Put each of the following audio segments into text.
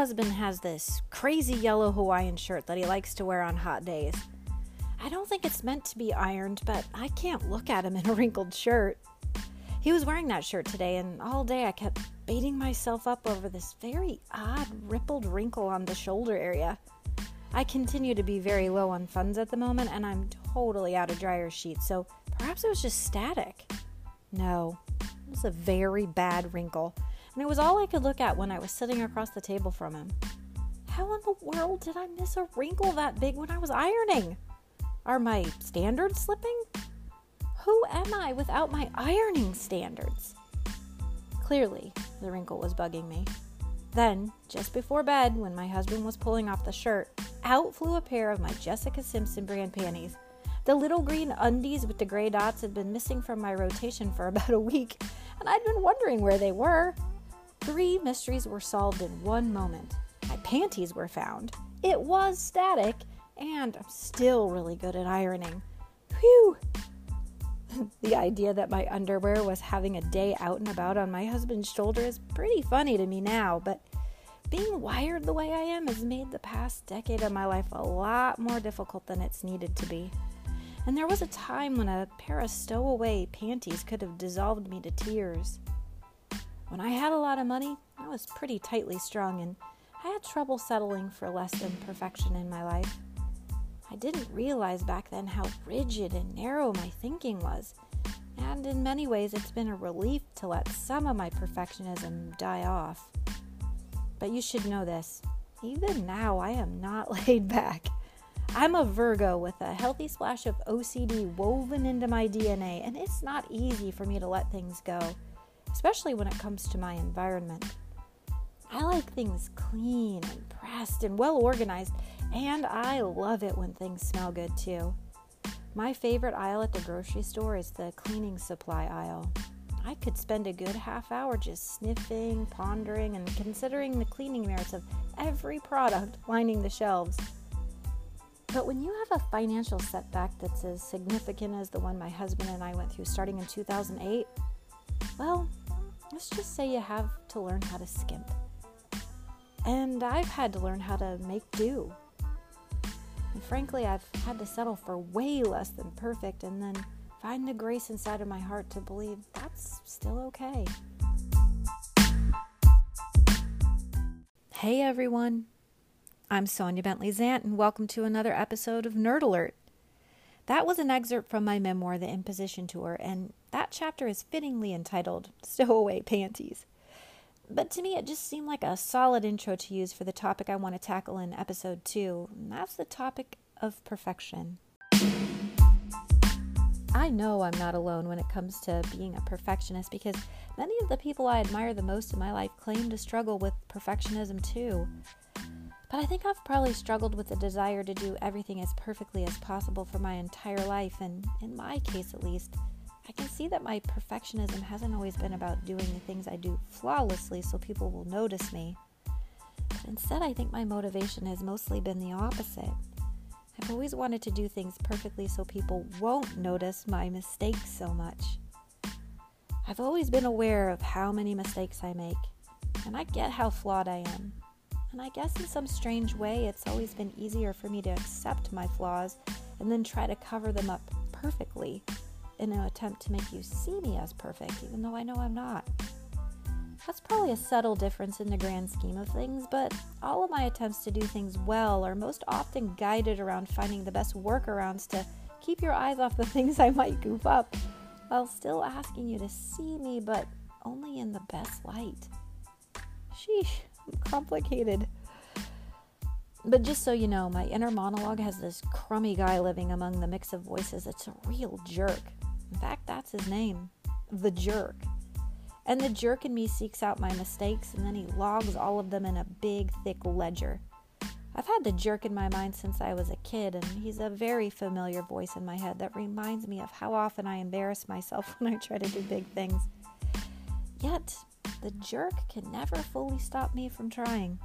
husband has this crazy yellow Hawaiian shirt that he likes to wear on hot days. I don't think it's meant to be ironed, but I can't look at him in a wrinkled shirt. He was wearing that shirt today, and all day I kept beating myself up over this very odd rippled wrinkle on the shoulder area. I continue to be very low on funds at the moment, and I'm totally out of dryer sheets, so perhaps it was just static. No, it was a very bad wrinkle, and it was all I could look at when I was sitting across the table from him. How in the world did I miss a wrinkle that big when I was ironing? Are my standards slipping? Who am I without my ironing standards? Clearly, the wrinkle was bugging me. Then, just before bed, when my husband was pulling off the shirt, out flew a pair of my Jessica Simpson brand panties. The little green undies with the gray dots had been missing from my rotation for about a week, and I'd been wondering where they were. Three mysteries were solved in one moment. My panties were found. It was static, and I'm still really good at ironing. Whew! the idea that my underwear was having a day out and about on my husband's shoulder is pretty funny to me now, but being wired the way I am has made the past decade of my life a lot more difficult than it's needed to be. And there was a time when a pair of stowaway panties could have dissolved me to tears. When I had a lot of money, I was pretty tightly strung and I had trouble settling for less than perfection in my life. I didn't realize back then how rigid and narrow my thinking was, and in many ways it's been a relief to let some of my perfectionism die off. But you should know this even now, I am not laid back. I'm a Virgo with a healthy splash of OCD woven into my DNA, and it's not easy for me to let things go, especially when it comes to my environment. I like things clean and pressed and well organized, and I love it when things smell good too. My favorite aisle at the grocery store is the cleaning supply aisle. I could spend a good half hour just sniffing, pondering, and considering the cleaning merits of every product lining the shelves. But when you have a financial setback that's as significant as the one my husband and I went through starting in 2008, well, let's just say you have to learn how to skimp. And I've had to learn how to make do. And frankly, I've had to settle for way less than perfect and then find the grace inside of my heart to believe that's still okay. Hey everyone, I'm Sonia Bentley Zant, and welcome to another episode of Nerd Alert. That was an excerpt from my memoir, The Imposition Tour, and that chapter is fittingly entitled Stowaway Panties. But to me, it just seemed like a solid intro to use for the topic I want to tackle in episode two, and that's the topic of perfection. I know I'm not alone when it comes to being a perfectionist because many of the people I admire the most in my life claim to struggle with perfectionism too. But I think I've probably struggled with the desire to do everything as perfectly as possible for my entire life, and in my case at least, I can see that my perfectionism hasn't always been about doing the things I do flawlessly so people will notice me. But instead, I think my motivation has mostly been the opposite. I've always wanted to do things perfectly so people won't notice my mistakes so much. I've always been aware of how many mistakes I make, and I get how flawed I am. And I guess in some strange way, it's always been easier for me to accept my flaws and then try to cover them up perfectly in an attempt to make you see me as perfect, even though I know I'm not. That's probably a subtle difference in the grand scheme of things, but all of my attempts to do things well are most often guided around finding the best workarounds to keep your eyes off the things I might goof up, while still asking you to see me, but only in the best light. Sheesh, I'm complicated. But just so you know, my inner monologue has this crummy guy living among the mix of voices. It's a real jerk. In fact, that's his name the jerk. And the jerk in me seeks out my mistakes and then he logs all of them in a big, thick ledger. I've had the jerk in my mind since I was a kid, and he's a very familiar voice in my head that reminds me of how often I embarrass myself when I try to do big things. Yet, the jerk can never fully stop me from trying.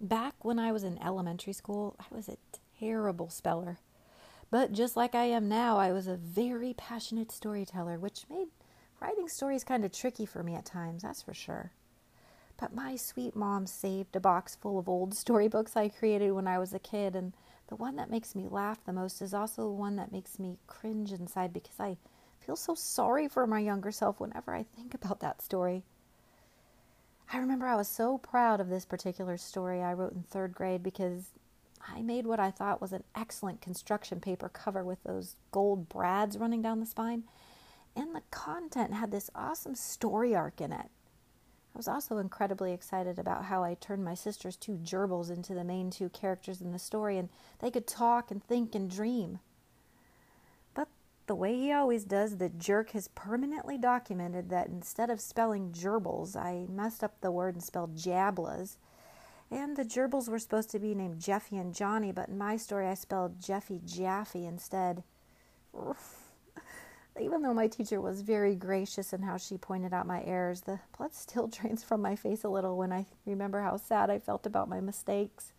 Back when I was in elementary school, I was a terrible speller. But just like I am now, I was a very passionate storyteller, which made Writing stories kind of tricky for me at times, that's for sure. But my sweet mom saved a box full of old storybooks I created when I was a kid, and the one that makes me laugh the most is also the one that makes me cringe inside because I feel so sorry for my younger self whenever I think about that story. I remember I was so proud of this particular story I wrote in third grade because I made what I thought was an excellent construction paper cover with those gold brads running down the spine, and the content had this awesome story arc in it. I was also incredibly excited about how I turned my sister's two gerbils into the main two characters in the story, and they could talk and think and dream. But the way he always does, the jerk has permanently documented that instead of spelling gerbils, I messed up the word and spelled jablas. And the gerbils were supposed to be named Jeffy and Johnny, but in my story I spelled Jeffy Jaffy instead. Even though my teacher was very gracious in how she pointed out my errors, the blood still drains from my face a little when I remember how sad I felt about my mistakes.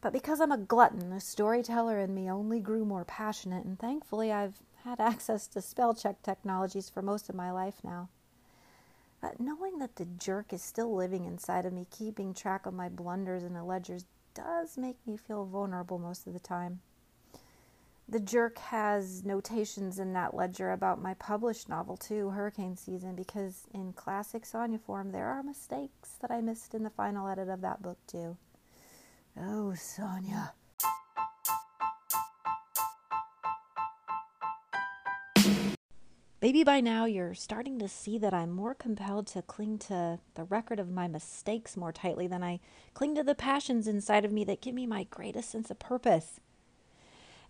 But because I'm a glutton, the storyteller in me only grew more passionate, and thankfully I've had access to spell check technologies for most of my life now. But knowing that the jerk is still living inside of me, keeping track of my blunders and the ledgers, does make me feel vulnerable most of the time. The Jerk has notations in that ledger about my published novel, too, Hurricane Season, because in classic Sonya form, there are mistakes that I missed in the final edit of that book, too. Oh, Sonya. Maybe by now you're starting to see that I'm more compelled to cling to the record of my mistakes more tightly than I cling to the passions inside of me that give me my greatest sense of purpose.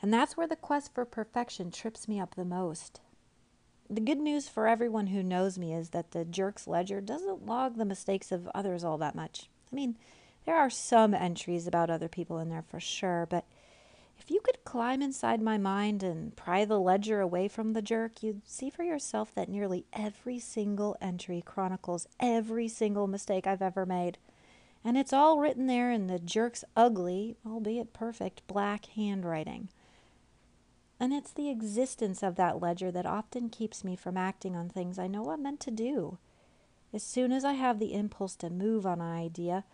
And that's where the quest for perfection trips me up the most. The good news for everyone who knows me is that the Jerk's Ledger doesn't log the mistakes of others all that much. I mean, there are some entries about other people in there for sure, but if you could climb inside my mind and pry the ledger away from the jerk, you'd see for yourself that nearly every single entry chronicles every single mistake I've ever made. And it's all written there in the jerk's ugly, albeit perfect, black handwriting. And it's the existence of that ledger that often keeps me from acting on things I know I'm meant to do. As soon as I have the impulse to move on an idea,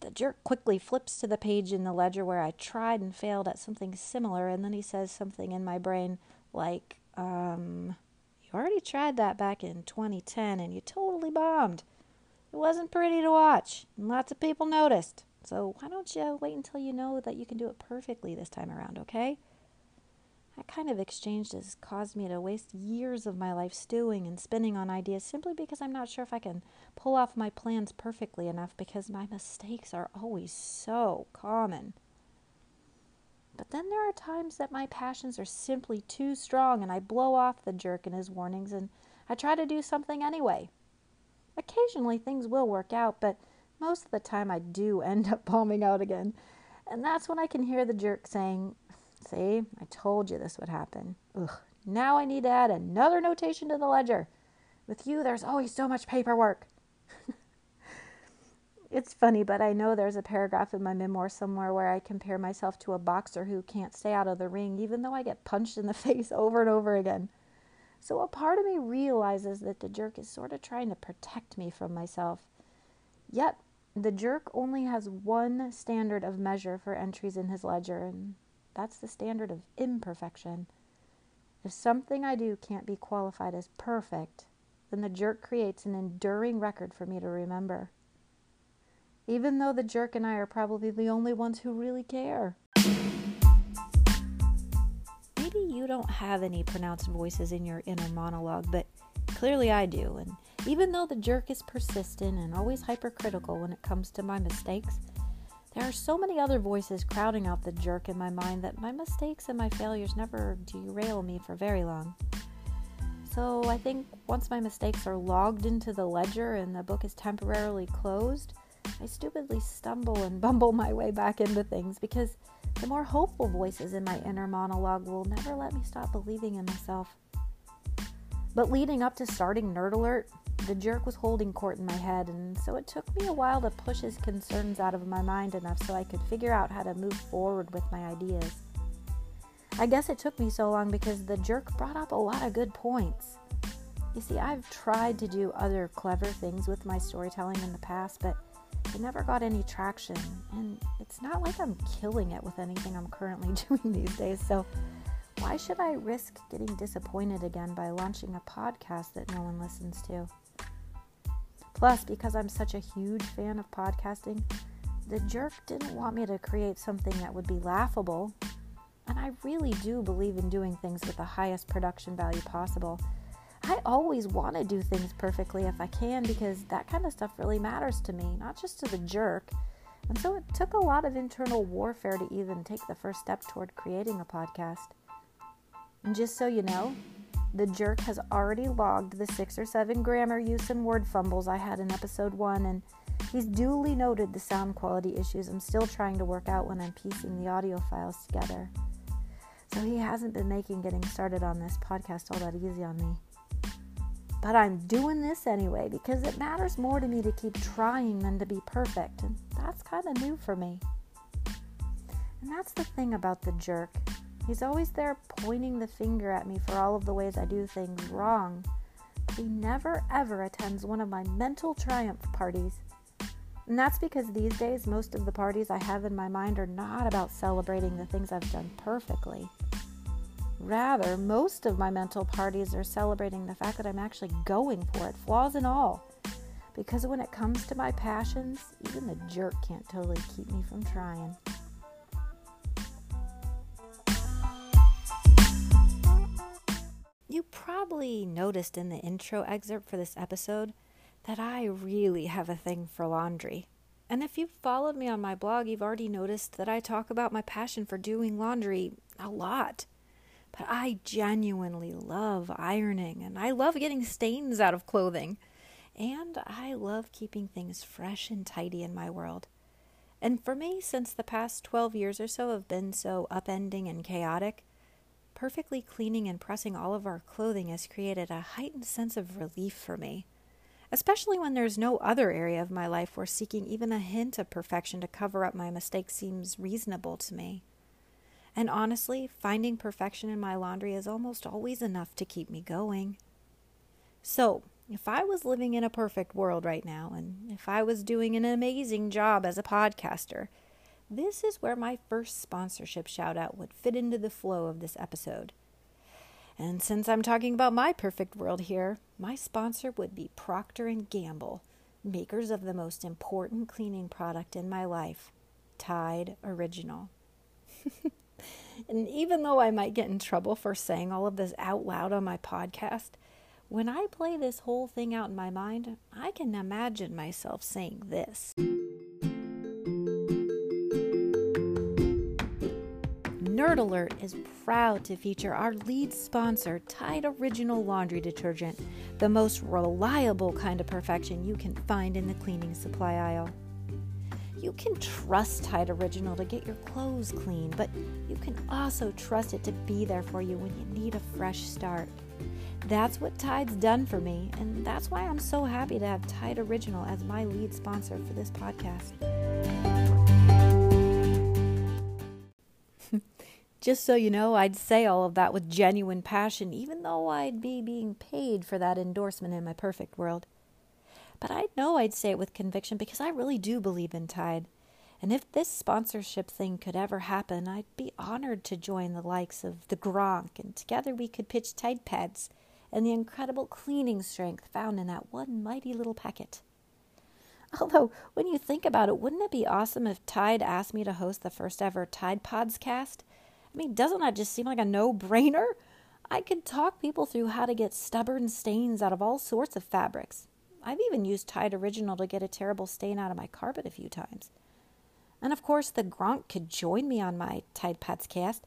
the jerk quickly flips to the page in the ledger where I tried and failed at something similar, and then he says something in my brain like, um, you already tried that back in 2010 and you totally bombed. It wasn't pretty to watch, and lots of people noticed. So why don't you wait until you know that you can do it perfectly this time around, okay? That kind of exchange has caused me to waste years of my life stewing and spinning on ideas simply because I'm not sure if I can pull off my plans perfectly enough because my mistakes are always so common. But then there are times that my passions are simply too strong and I blow off the jerk and his warnings and I try to do something anyway. Occasionally things will work out, but most of the time I do end up bombing out again. And that's when I can hear the jerk saying, See, I told you this would happen. Ugh, now I need to add another notation to the ledger. With you, there's always so much paperwork. it's funny, but I know there's a paragraph in my memoir somewhere where I compare myself to a boxer who can't stay out of the ring, even though I get punched in the face over and over again. So a part of me realizes that the jerk is sort of trying to protect me from myself. Yet, the jerk only has one standard of measure for entries in his ledger, and that's the standard of imperfection. If something I do can't be qualified as perfect, then the jerk creates an enduring record for me to remember. Even though the jerk and I are probably the only ones who really care. Maybe you don't have any pronounced voices in your inner monologue, but clearly I do. And even though the jerk is persistent and always hypercritical when it comes to my mistakes, there are so many other voices crowding out the jerk in my mind that my mistakes and my failures never derail me for very long. So I think once my mistakes are logged into the ledger and the book is temporarily closed, I stupidly stumble and bumble my way back into things because the more hopeful voices in my inner monologue will never let me stop believing in myself. But leading up to starting Nerd Alert, the jerk was holding court in my head, and so it took me a while to push his concerns out of my mind enough so I could figure out how to move forward with my ideas. I guess it took me so long because the jerk brought up a lot of good points. You see, I've tried to do other clever things with my storytelling in the past, but it never got any traction. And it's not like I'm killing it with anything I'm currently doing these days. So why should I risk getting disappointed again by launching a podcast that no one listens to? Plus, because I'm such a huge fan of podcasting, the jerk didn't want me to create something that would be laughable. And I really do believe in doing things with the highest production value possible. I always want to do things perfectly if I can because that kind of stuff really matters to me, not just to the jerk. And so it took a lot of internal warfare to even take the first step toward creating a podcast. And just so you know, the jerk has already logged the six or seven grammar use and word fumbles I had in episode one, and he's duly noted the sound quality issues I'm still trying to work out when I'm piecing the audio files together. So he hasn't been making getting started on this podcast all that easy on me. But I'm doing this anyway because it matters more to me to keep trying than to be perfect, and that's kind of new for me. And that's the thing about the jerk. He's always there pointing the finger at me for all of the ways I do things wrong. He never ever attends one of my mental triumph parties. And that's because these days, most of the parties I have in my mind are not about celebrating the things I've done perfectly. Rather, most of my mental parties are celebrating the fact that I'm actually going for it, flaws and all. Because when it comes to my passions, even the jerk can't totally keep me from trying. You probably noticed in the intro excerpt for this episode that I really have a thing for laundry. And if you've followed me on my blog, you've already noticed that I talk about my passion for doing laundry a lot. But I genuinely love ironing and I love getting stains out of clothing. And I love keeping things fresh and tidy in my world. And for me, since the past 12 years or so have been so upending and chaotic, Perfectly cleaning and pressing all of our clothing has created a heightened sense of relief for me, especially when there's no other area of my life where seeking even a hint of perfection to cover up my mistakes seems reasonable to me. And honestly, finding perfection in my laundry is almost always enough to keep me going. So, if I was living in a perfect world right now, and if I was doing an amazing job as a podcaster, this is where my first sponsorship shout out would fit into the flow of this episode. And since I'm talking about my perfect world here, my sponsor would be Procter and Gamble, makers of the most important cleaning product in my life, Tide Original. and even though I might get in trouble for saying all of this out loud on my podcast, when I play this whole thing out in my mind, I can imagine myself saying this. Nerd Alert is proud to feature our lead sponsor, Tide Original Laundry Detergent, the most reliable kind of perfection you can find in the cleaning supply aisle. You can trust Tide Original to get your clothes clean, but you can also trust it to be there for you when you need a fresh start. That's what Tide's done for me, and that's why I'm so happy to have Tide Original as my lead sponsor for this podcast. Just so you know, I'd say all of that with genuine passion, even though I'd be being paid for that endorsement in my perfect world. But I know I'd say it with conviction because I really do believe in Tide. And if this sponsorship thing could ever happen, I'd be honored to join the likes of the Gronk, and together we could pitch Tide Pods and the incredible cleaning strength found in that one mighty little packet. Although, when you think about it, wouldn't it be awesome if Tide asked me to host the first ever Tide Pods cast? I mean, doesn't that just seem like a no brainer? I could talk people through how to get stubborn stains out of all sorts of fabrics. I've even used Tide Original to get a terrible stain out of my carpet a few times. And of course, the Gronk could join me on my Tide Pods cast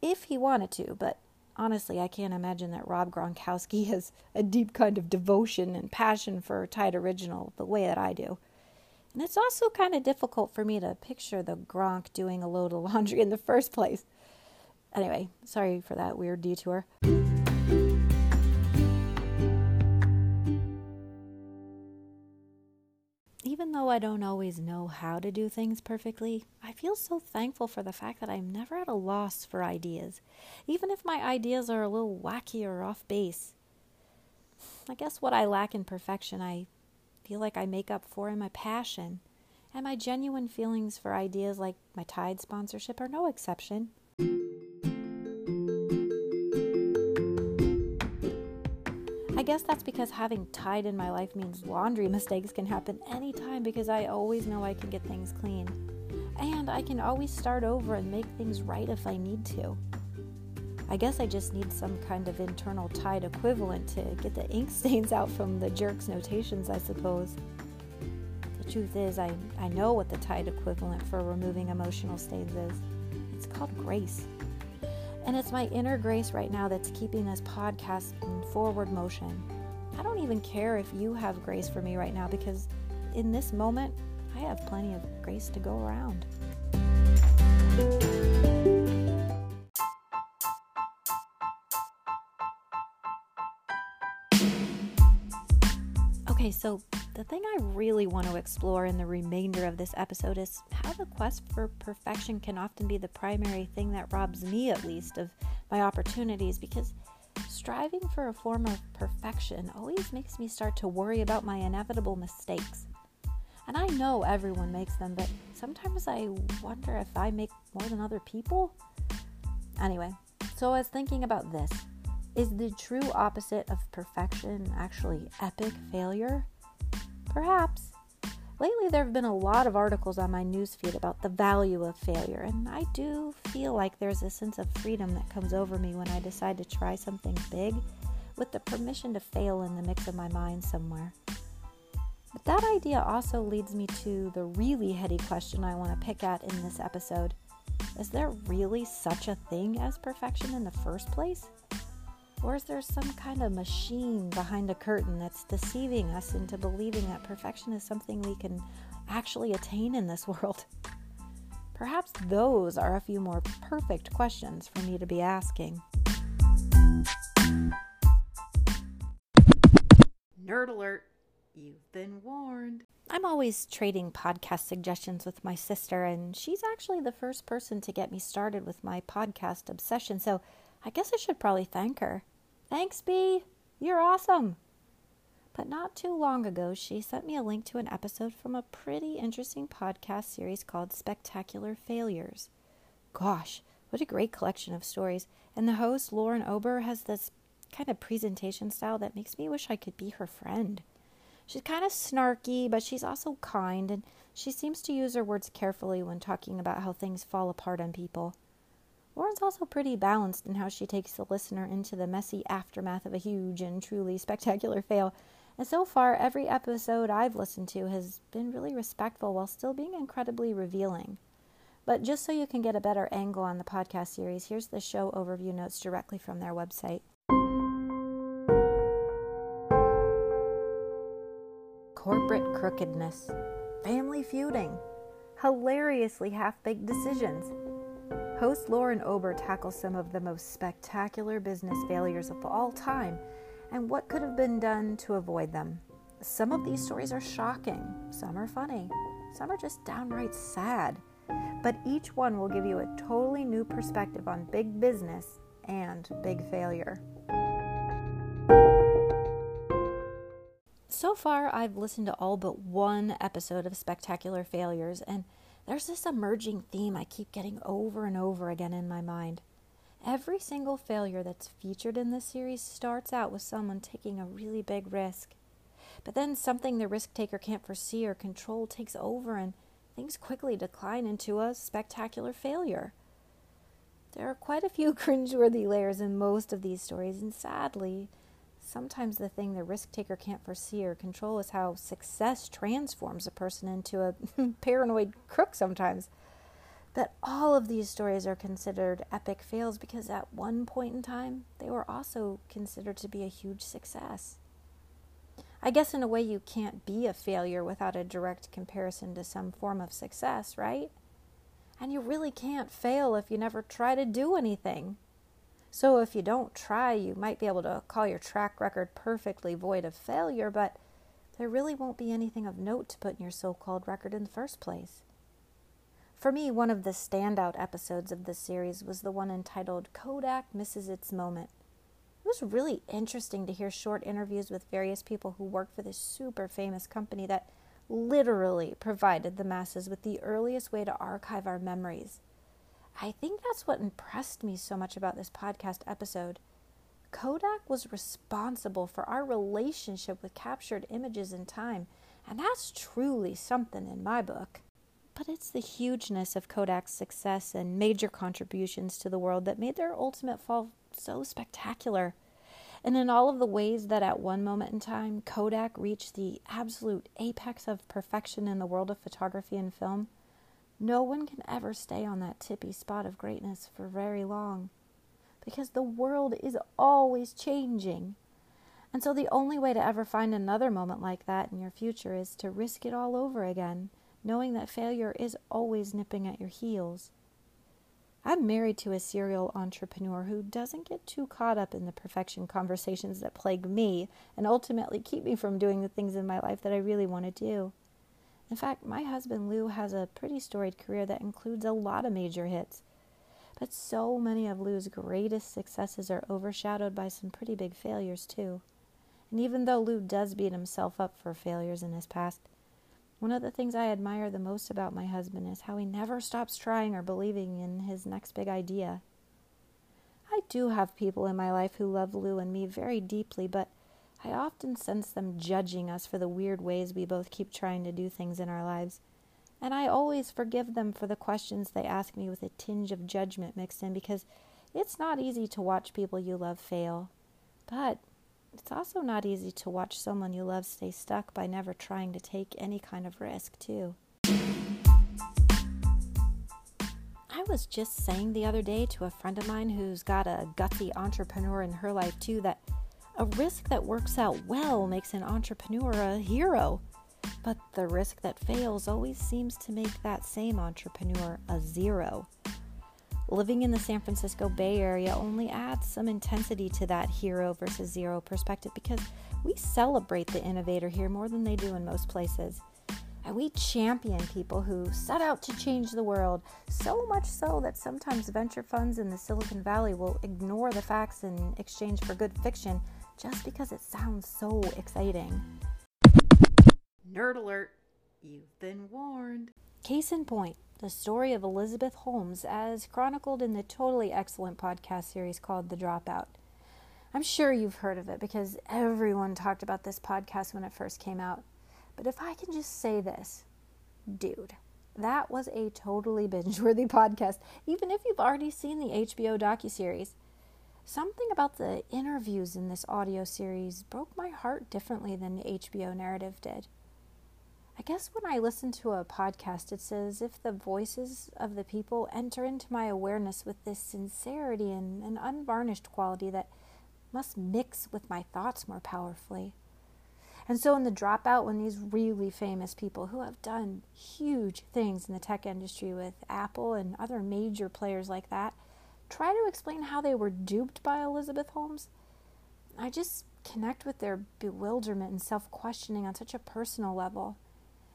if he wanted to, but honestly, I can't imagine that Rob Gronkowski has a deep kind of devotion and passion for Tide Original the way that I do. And it's also kind of difficult for me to picture the Gronk doing a load of laundry in the first place. Anyway, sorry for that weird detour. Even though I don't always know how to do things perfectly, I feel so thankful for the fact that I'm never at a loss for ideas, even if my ideas are a little wacky or off base. I guess what I lack in perfection, I feel like I make up for in my passion. And my genuine feelings for ideas like my Tide sponsorship are no exception. I guess that's because having Tide in my life means laundry mistakes can happen anytime because I always know I can get things clean. And I can always start over and make things right if I need to. I guess I just need some kind of internal Tide equivalent to get the ink stains out from the jerk's notations, I suppose. The truth is, I, I know what the Tide equivalent for removing emotional stains is. It's called grace. And it's my inner grace right now that's keeping this podcast in forward motion. I don't even care if you have grace for me right now because in this moment, I have plenty of grace to go around. Okay, so the thing I really want to explore in the remainder of this episode is how the quest for perfection can often be the primary thing that robs me, at least, of my opportunities because striving for a form of perfection always makes me start to worry about my inevitable mistakes. And I know everyone makes them, but sometimes I wonder if I make more than other people. Anyway, so I was thinking about this. Is the true opposite of perfection actually epic failure? Perhaps. Lately, there have been a lot of articles on my newsfeed about the value of failure, and I do feel like there's a sense of freedom that comes over me when I decide to try something big with the permission to fail in the mix of my mind somewhere. But that idea also leads me to the really heady question I want to pick at in this episode. Is there really such a thing as perfection in the first place? Or is there some kind of machine behind a curtain that's deceiving us into believing that perfection is something we can actually attain in this world? Perhaps those are a few more perfect questions for me to be asking. Nerd alert! You've been warned. I'm always trading podcast suggestions with my sister, and she's actually the first person to get me started with my podcast obsession, so I guess I should probably thank her. Thanks, B. You're awesome. But not too long ago, she sent me a link to an episode from a pretty interesting podcast series called Spectacular Failures. Gosh, what a great collection of stories. And the host, Lauren Ober, has this kind of presentation style that makes me wish I could be her friend. She's kind of snarky, but she's also kind, and she seems to use her words carefully when talking about how things fall apart on people. Lauren's also pretty balanced in how she takes the listener into the messy aftermath of a huge and truly spectacular fail. And so far, every episode I've listened to has been really respectful while still being incredibly revealing. But just so you can get a better angle on the podcast series, here's the show overview notes directly from their website. Corporate crookedness, family feuding, hilariously half baked decisions Host Lauren Ober tackles some of the most spectacular business failures of all time and what could have been done to avoid them. Some of these stories are shocking, some are funny, some are just downright sad. But each one will give you a totally new perspective on big business and big failure. So far, I've listened to all but one episode of Spectacular Failures, and there's this emerging theme I keep getting over and over again in my mind. Every single failure that's featured in this series starts out with someone taking a really big risk. But then something the risk taker can't foresee or control takes over, and things quickly decline into a spectacular failure. There are quite a few cringeworthy layers in most of these stories, and sadly, sometimes the thing the risk taker can't foresee or control is how success transforms a person into a paranoid crook sometimes. But all of these stories are considered epic fails because at one point in time, they were also considered to be a huge success. I guess in a way, you can't be a failure without a direct comparison to some form of success, right? And you really can't fail if you never try to do anything. So if you don't try, you might be able to call your track record perfectly void of failure, but there really won't be anything of note to put in your so called record in the first place. For me, one of the standout episodes of this series was the one entitled Kodak Misses Its Moment. It was really interesting to hear short interviews with various people who work for this super famous company that literally provided the masses with the earliest way to archive our memories. I think that's what impressed me so much about this podcast episode. Kodak was responsible for our relationship with captured images in time, and that's truly something in my book. But it's the hugeness of Kodak's success and major contributions to the world that made their ultimate fall so spectacular. And in all of the ways that at one moment in time Kodak reached the absolute apex of perfection in the world of photography and film, no one can ever stay on that tippy spot of greatness for very long. Because the world is always changing. And so the only way to ever find another moment like that in your future is to risk it all over again, knowing that failure is always nipping at your heels. I'm married to a serial entrepreneur who doesn't get too caught up in the perfection conversations that plague me and ultimately keep me from doing the things in my life that I really want to do. In fact, my husband Lou has a pretty storied career that includes a lot of major hits. But so many of Lou's greatest successes are overshadowed by some pretty big failures, too. And even though Lou does beat himself up for failures in his past, one of the things I admire the most about my husband is how he never stops trying or believing in his next big idea. I do have people in my life who love Lou and me very deeply, but I often sense them judging us for the weird ways we both keep trying to do things in our lives. And I always forgive them for the questions they ask me with a tinge of judgment mixed in because it's not easy to watch people you love fail. But it's also not easy to watch someone you love stay stuck by never trying to take any kind of risk, too. I was just saying the other day to a friend of mine who's got a gutsy entrepreneur in her life, too, that a risk that works out well makes an entrepreneur a hero. But the risk that fails always seems to make that same entrepreneur a zero. Living in the San Francisco Bay Area only adds some intensity to that hero versus zero perspective because we celebrate the innovator here more than they do in most places. And we champion people who set out to change the world, so much so that sometimes venture funds in the Silicon Valley will ignore the facts in exchange for good fiction just because it sounds so exciting. Nerd alert! You've been warned. Case in point, the story of Elizabeth Holmes as chronicled in the totally excellent podcast series called The Dropout. I'm sure you've heard of it because everyone talked about this podcast when it first came out. But if I can just say this, dude, that was a totally binge-worthy podcast, even if you've already seen the HBO docuseries. Something about the interviews in this audio series broke my heart differently than the HBO narrative did. I guess when I listen to a podcast, it's as if the voices of the people enter into my awareness with this sincerity and an unvarnished quality that must mix with my thoughts more powerfully. And so, in the dropout, when these really famous people who have done huge things in the tech industry with Apple and other major players like that try to explain how they were duped by Elizabeth Holmes, I just connect with their bewilderment and self questioning on such a personal level.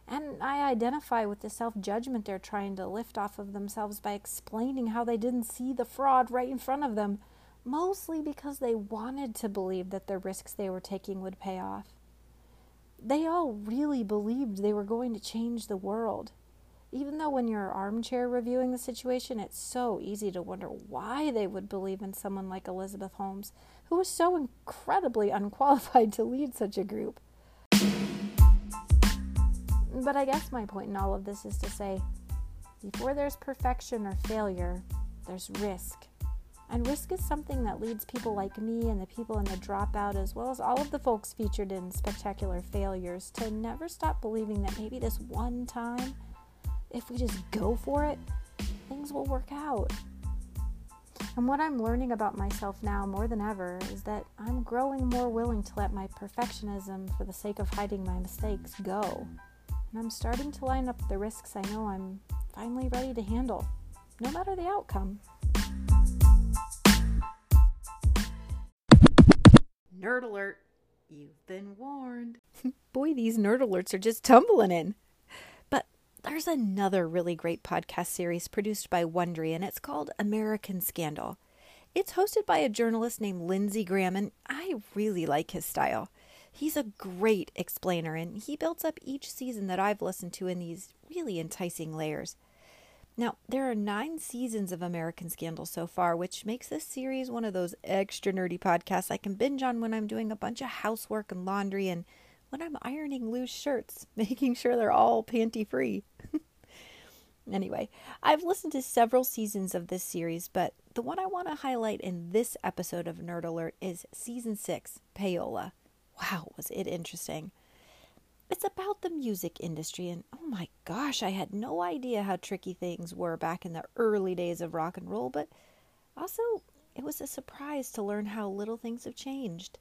And I identify with the self judgment they're trying to lift off of themselves by explaining how they didn't see the fraud right in front of them, mostly because they wanted to believe that the risks they were taking would pay off. They all really believed they were going to change the world. Even though when you're armchair reviewing the situation, it's so easy to wonder why they would believe in someone like Elizabeth Holmes, who was so incredibly unqualified to lead such a group. But I guess my point in all of this is to say before there's perfection or failure, there's risk. And risk is something that leads people like me and the people in the dropout, as well as all of the folks featured in Spectacular Failures, to never stop believing that maybe this one time, if we just go for it, things will work out. And what I'm learning about myself now more than ever is that I'm growing more willing to let my perfectionism for the sake of hiding my mistakes go and I'm starting to line up the risks I know I'm finally ready to handle, no matter the outcome. Nerd alert! You've been warned. Boy, these nerd alerts are just tumbling in. There's another really great podcast series produced by Wondery, and it's called American Scandal. It's hosted by a journalist named Lindsay Graham, and I really like his style. He's a great explainer, and he builds up each season that I've listened to in these really enticing layers. Now, there are nine seasons of American Scandal so far, which makes this series one of those extra nerdy podcasts I can binge on when I'm doing a bunch of housework and laundry and when I'm ironing loose shirts, making sure they're all panty free. Anyway, I've listened to several seasons of this series, but the one I want to highlight in this episode of Nerd Alert is season six, Payola. Wow, was it interesting! It's about the music industry, and oh my gosh, I had no idea how tricky things were back in the early days of rock and roll, but also it was a surprise to learn how little things have changed.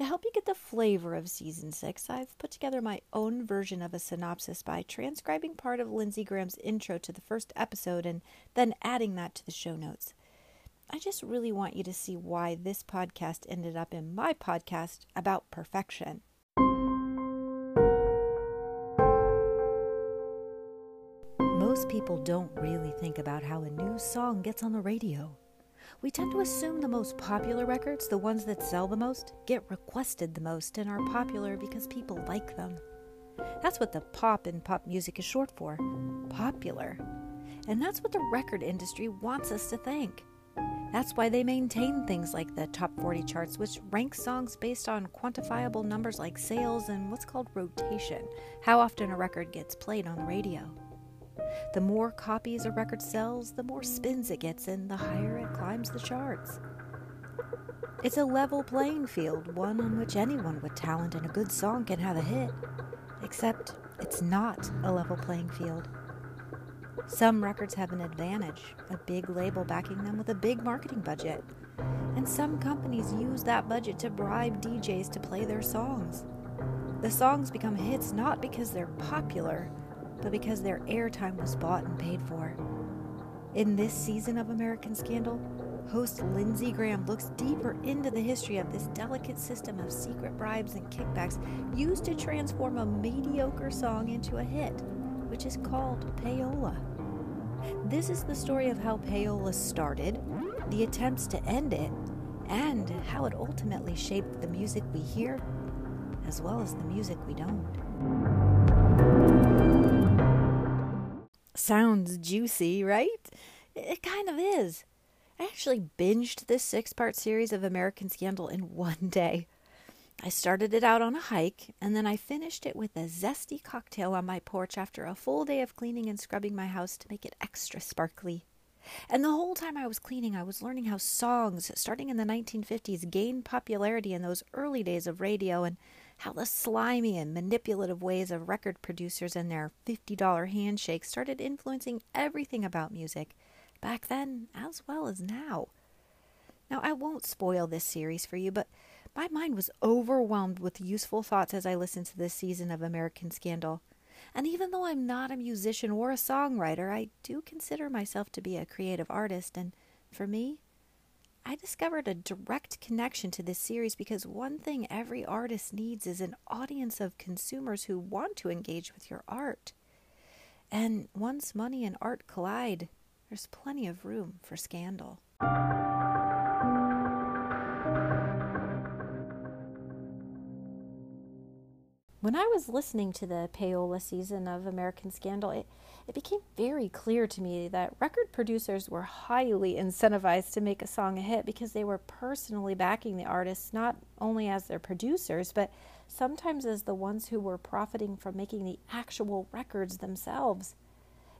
To help you get the flavor of season six, I've put together my own version of a synopsis by transcribing part of Lindsay Graham's intro to the first episode and then adding that to the show notes. I just really want you to see why this podcast ended up in my podcast about perfection. Most people don't really think about how a new song gets on the radio. We tend to assume the most popular records, the ones that sell the most, get requested the most and are popular because people like them. That's what the pop in pop music is short for popular. And that's what the record industry wants us to think. That's why they maintain things like the top 40 charts, which rank songs based on quantifiable numbers like sales and what's called rotation, how often a record gets played on the radio. The more copies a record sells, the more spins it gets and the higher it climbs the charts. It's a level playing field, one on which anyone with talent and a good song can have a hit. Except it's not a level playing field. Some records have an advantage, a big label backing them with a big marketing budget. And some companies use that budget to bribe DJs to play their songs. The songs become hits not because they're popular, but because their airtime was bought and paid for. In this season of American Scandal, host Lindsay Graham looks deeper into the history of this delicate system of secret bribes and kickbacks used to transform a mediocre song into a hit, which is called payola. This is the story of how payola started, the attempts to end it, and how it ultimately shaped the music we hear, as well as the music we don't. Sounds juicy, right? It kind of is. I actually binged this six part series of American Scandal in one day. I started it out on a hike, and then I finished it with a zesty cocktail on my porch after a full day of cleaning and scrubbing my house to make it extra sparkly. And the whole time I was cleaning, I was learning how songs, starting in the 1950s, gained popularity in those early days of radio and how the slimy and manipulative ways of record producers and their $50 handshakes started influencing everything about music, back then as well as now. Now, I won't spoil this series for you, but my mind was overwhelmed with useful thoughts as I listened to this season of American Scandal. And even though I'm not a musician or a songwriter, I do consider myself to be a creative artist, and for me, I discovered a direct connection to this series because one thing every artist needs is an audience of consumers who want to engage with your art. And once money and art collide, there's plenty of room for scandal. When I was listening to the payola season of American Scandal, it, it became very clear to me that record producers were highly incentivized to make a song a hit because they were personally backing the artists not only as their producers, but sometimes as the ones who were profiting from making the actual records themselves.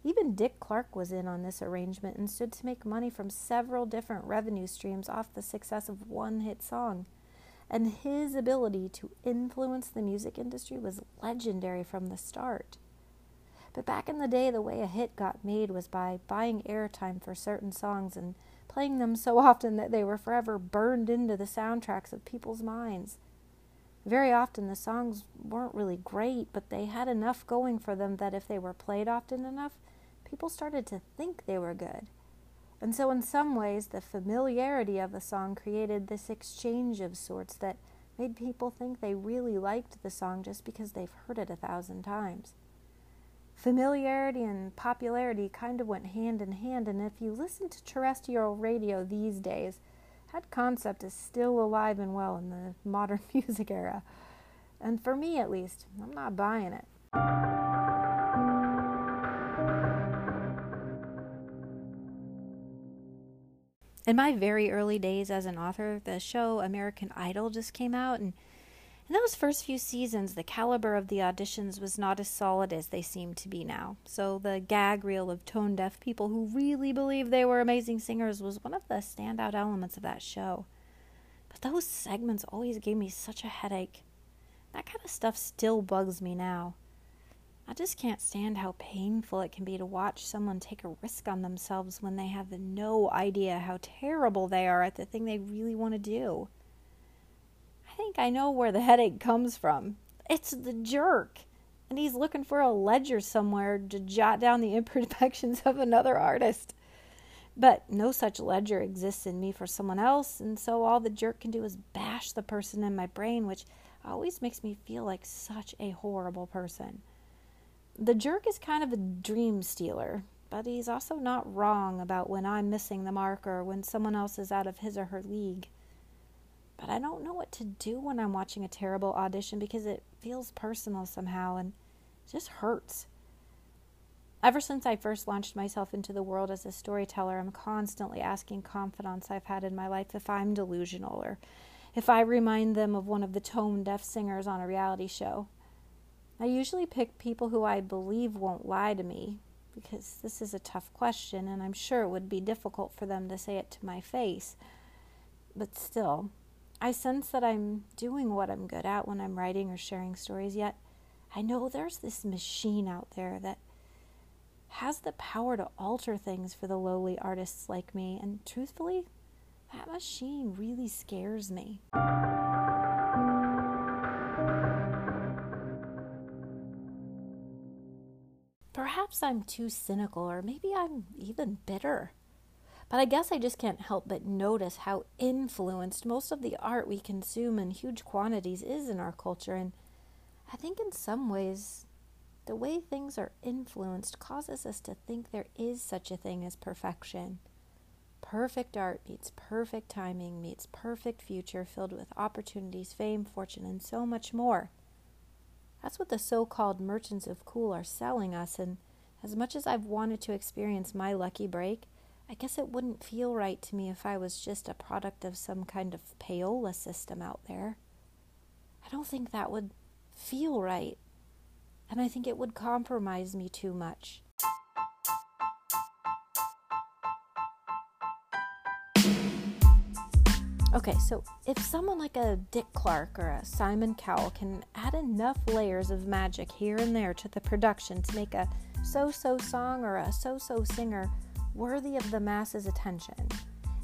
Even Dick Clark was in on this arrangement and stood to make money from several different revenue streams off the success of one hit song and his ability to influence the music industry was legendary from the start. But back in the day, the way a hit got made was by buying airtime for certain songs and playing them so often that they were forever burned into the soundtracks of people's minds. Very often, the songs weren't really great, but they had enough going for them that if they were played often enough, people started to think they were good. And so, in some ways, the familiarity of the song created this exchange of sorts that made people think they really liked the song just because they've heard it a thousand times. Familiarity and popularity kind of went hand in hand, and if you listen to terrestrial radio these days, that concept is still alive and well in the modern music era. And for me, at least, I'm not buying it. In my very early days as an author, the show American Idol just came out, and in those first few seasons, the caliber of the auditions was not as solid as they seem to be now. So the gag reel of tone deaf people who really believed they were amazing singers was one of the standout elements of that show. But those segments always gave me such a headache. That kind of stuff still bugs me now. I just can't stand how painful it can be to watch someone take a risk on themselves when they have no idea how terrible they are at the thing they really want to do think I know where the headache comes from. It's the jerk. And he's looking for a ledger somewhere to jot down the imperfections of another artist. But no such ledger exists in me for someone else, and so all the jerk can do is bash the person in my brain, which always makes me feel like such a horrible person. The jerk is kind of a dream stealer, but he's also not wrong about when I'm missing the mark or when someone else is out of his or her league but I don't know what to do when I'm watching a terrible audition because it feels personal somehow and just hurts. Ever since I first launched myself into the world as a storyteller, I'm constantly asking confidants I've had in my life if I'm delusional or if I remind them of one of the tone deaf singers on a reality show. I usually pick people who I believe won't lie to me because this is a tough question and I'm sure it would be difficult for them to say it to my face. But still, I sense that I'm doing what I'm good at when I'm writing or sharing stories, yet I know there's this machine out there that has the power to alter things for the lowly artists like me, and truthfully, that machine really scares me. Perhaps I'm too cynical, or maybe I'm even bitter. But I guess I just can't help but notice how influenced most of the art we consume in huge quantities is in our culture. And I think in some ways, the way things are influenced causes us to think there is such a thing as perfection. Perfect art meets perfect timing, meets perfect future filled with opportunities, fame, fortune, and so much more. That's what the so called merchants of cool are selling us, and as much as I've wanted to experience my lucky break, I guess it wouldn't feel right to me if I was just a product of some kind of payola system out there. I don't think that would feel right. And I think it would compromise me too much. Okay, so if someone like a Dick Clark or a Simon Cowell can add enough layers of magic here and there to the production to make a so so song or a so so singer worthy of the masses' attention.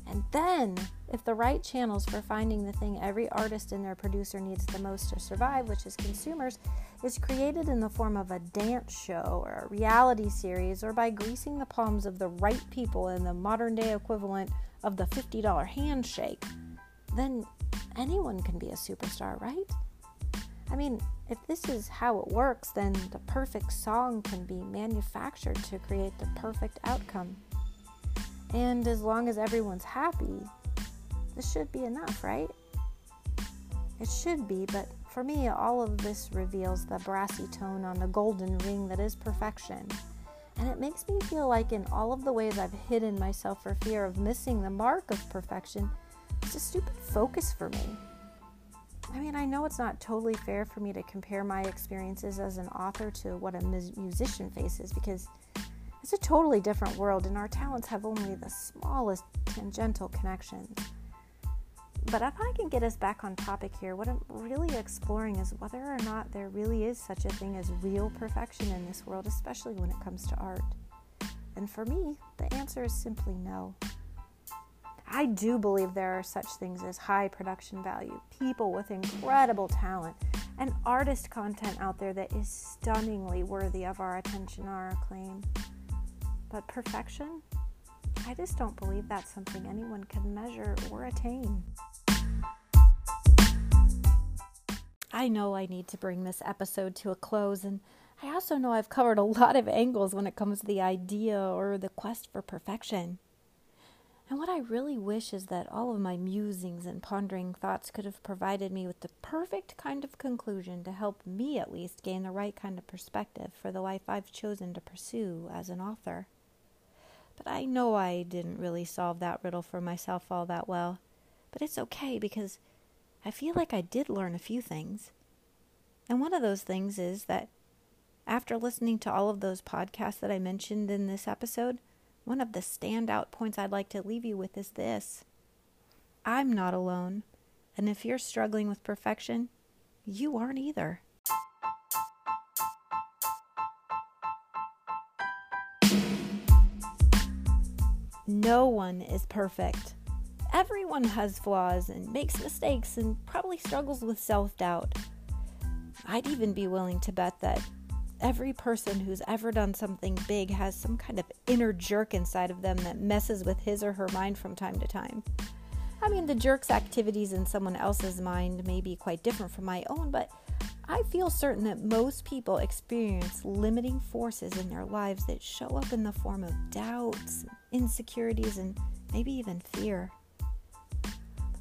And then, if the right channels for finding the thing every artist and their producer needs the most to survive, which is consumers, is created in the form of a dance show or a reality series or by greasing the palms of the right people in the modern day equivalent of the $50 handshake, then anyone can be a superstar, right? I mean, if this is how it works, then the perfect song can be manufactured to create the perfect outcome. And as long as everyone's happy, this should be enough, right? It should be, but for me, all of this reveals the brassy tone on the golden ring that is perfection. And it makes me feel like, in all of the ways I've hidden myself for fear of missing the mark of perfection, it's a stupid focus for me. I mean, I know it's not totally fair for me to compare my experiences as an author to what a musician faces because it's a totally different world, and our talents have only the smallest tangential connections. But if I can get us back on topic here, what I'm really exploring is whether or not there really is such a thing as real perfection in this world, especially when it comes to art. And for me, the answer is simply no. I do believe there are such things as high production value, people with incredible talent, and artist content out there that is stunningly worthy of our attention our acclaim. But perfection? I just don't believe that's something anyone can measure or attain. I know I need to bring this episode to a close, and I also know I've covered a lot of angles when it comes to the idea or the quest for perfection. And what I really wish is that all of my musings and pondering thoughts could have provided me with the perfect kind of conclusion to help me at least gain the right kind of perspective for the life I've chosen to pursue as an author. But I know I didn't really solve that riddle for myself all that well. But it's okay because I feel like I did learn a few things. And one of those things is that after listening to all of those podcasts that I mentioned in this episode, one of the standout points I'd like to leave you with is this I'm not alone. And if you're struggling with perfection, you aren't either. No one is perfect. Everyone has flaws and makes mistakes and probably struggles with self doubt. I'd even be willing to bet that every person who's ever done something big has some kind of inner jerk inside of them that messes with his or her mind from time to time. I mean, the jerk's activities in someone else's mind may be quite different from my own, but I feel certain that most people experience limiting forces in their lives that show up in the form of doubts, insecurities, and maybe even fear.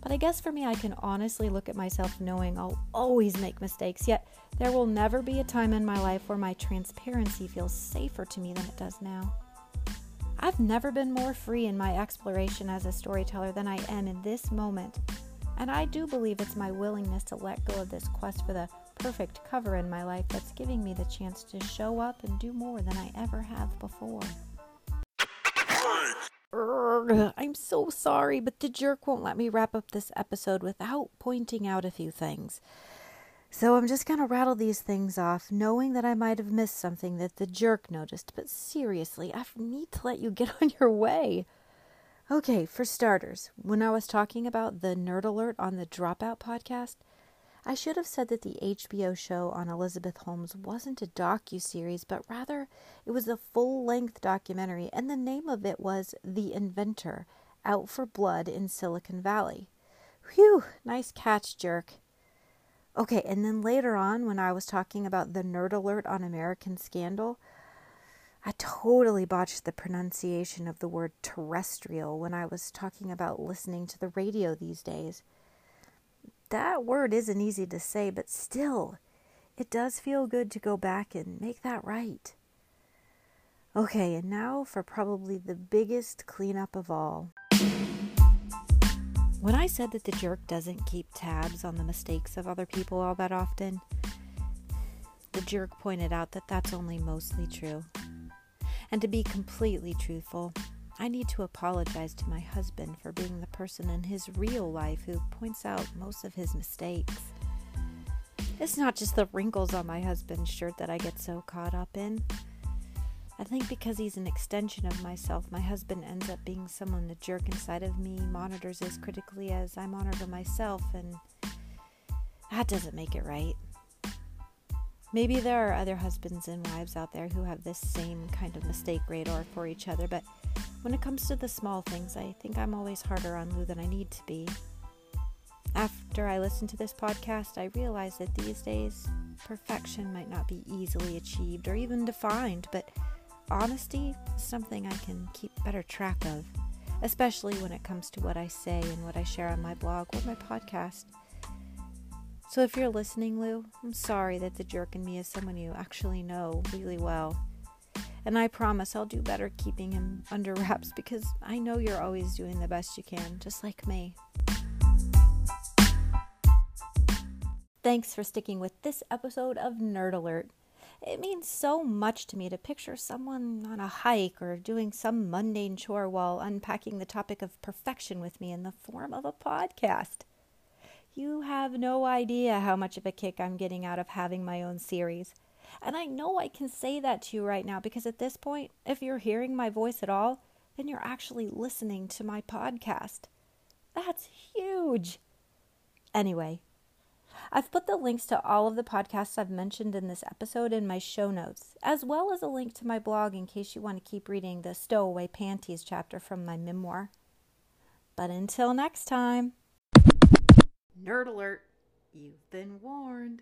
But I guess for me, I can honestly look at myself knowing I'll always make mistakes, yet there will never be a time in my life where my transparency feels safer to me than it does now. I've never been more free in my exploration as a storyteller than I am in this moment, and I do believe it's my willingness to let go of this quest for the perfect cover in my life that's giving me the chance to show up and do more than I ever have before. I'm so sorry, but the jerk won't let me wrap up this episode without pointing out a few things. So I'm just going to rattle these things off, knowing that I might have missed something that the jerk noticed. But seriously, I need to let you get on your way. Okay, for starters, when I was talking about the nerd alert on the Dropout podcast, I should have said that the HBO show on Elizabeth Holmes wasn't a docu-series, but rather it was a full-length documentary, and the name of it was The Inventor: Out for Blood in Silicon Valley. Whew, nice catch, jerk. Okay, and then later on when I was talking about the nerd alert on American Scandal, I totally botched the pronunciation of the word terrestrial when I was talking about listening to the radio these days that word isn't easy to say, but still, it does feel good to go back and make that right. Okay, and now for probably the biggest cleanup of all. When I said that the jerk doesn't keep tabs on the mistakes of other people all that often, the jerk pointed out that that's only mostly true. And to be completely truthful, I need to apologize to my husband for being the person in his real life who points out most of his mistakes. It's not just the wrinkles on my husband's shirt that I get so caught up in. I think because he's an extension of myself, my husband ends up being someone the jerk inside of me monitors as critically as I monitor myself, and that doesn't make it right. Maybe there are other husbands and wives out there who have this same kind of mistake radar for each other, but when it comes to the small things, I think I'm always harder on Lou than I need to be. After I listened to this podcast, I realized that these days, perfection might not be easily achieved or even defined, but honesty is something I can keep better track of, especially when it comes to what I say and what I share on my blog or my podcast. So if you're listening, Lou, I'm sorry that the jerk in me is someone you actually know really well. And I promise I'll do better keeping him under wraps because I know you're always doing the best you can, just like me. Thanks for sticking with this episode of Nerd Alert. It means so much to me to picture someone on a hike or doing some mundane chore while unpacking the topic of perfection with me in the form of a podcast. You have no idea how much of a kick I'm getting out of having my own series. And I know I can say that to you right now because at this point, if you're hearing my voice at all, then you're actually listening to my podcast. That's huge. Anyway, I've put the links to all of the podcasts I've mentioned in this episode in my show notes, as well as a link to my blog in case you want to keep reading the Stowaway Panties chapter from my memoir. But until next time, Nerd alert, you've been warned.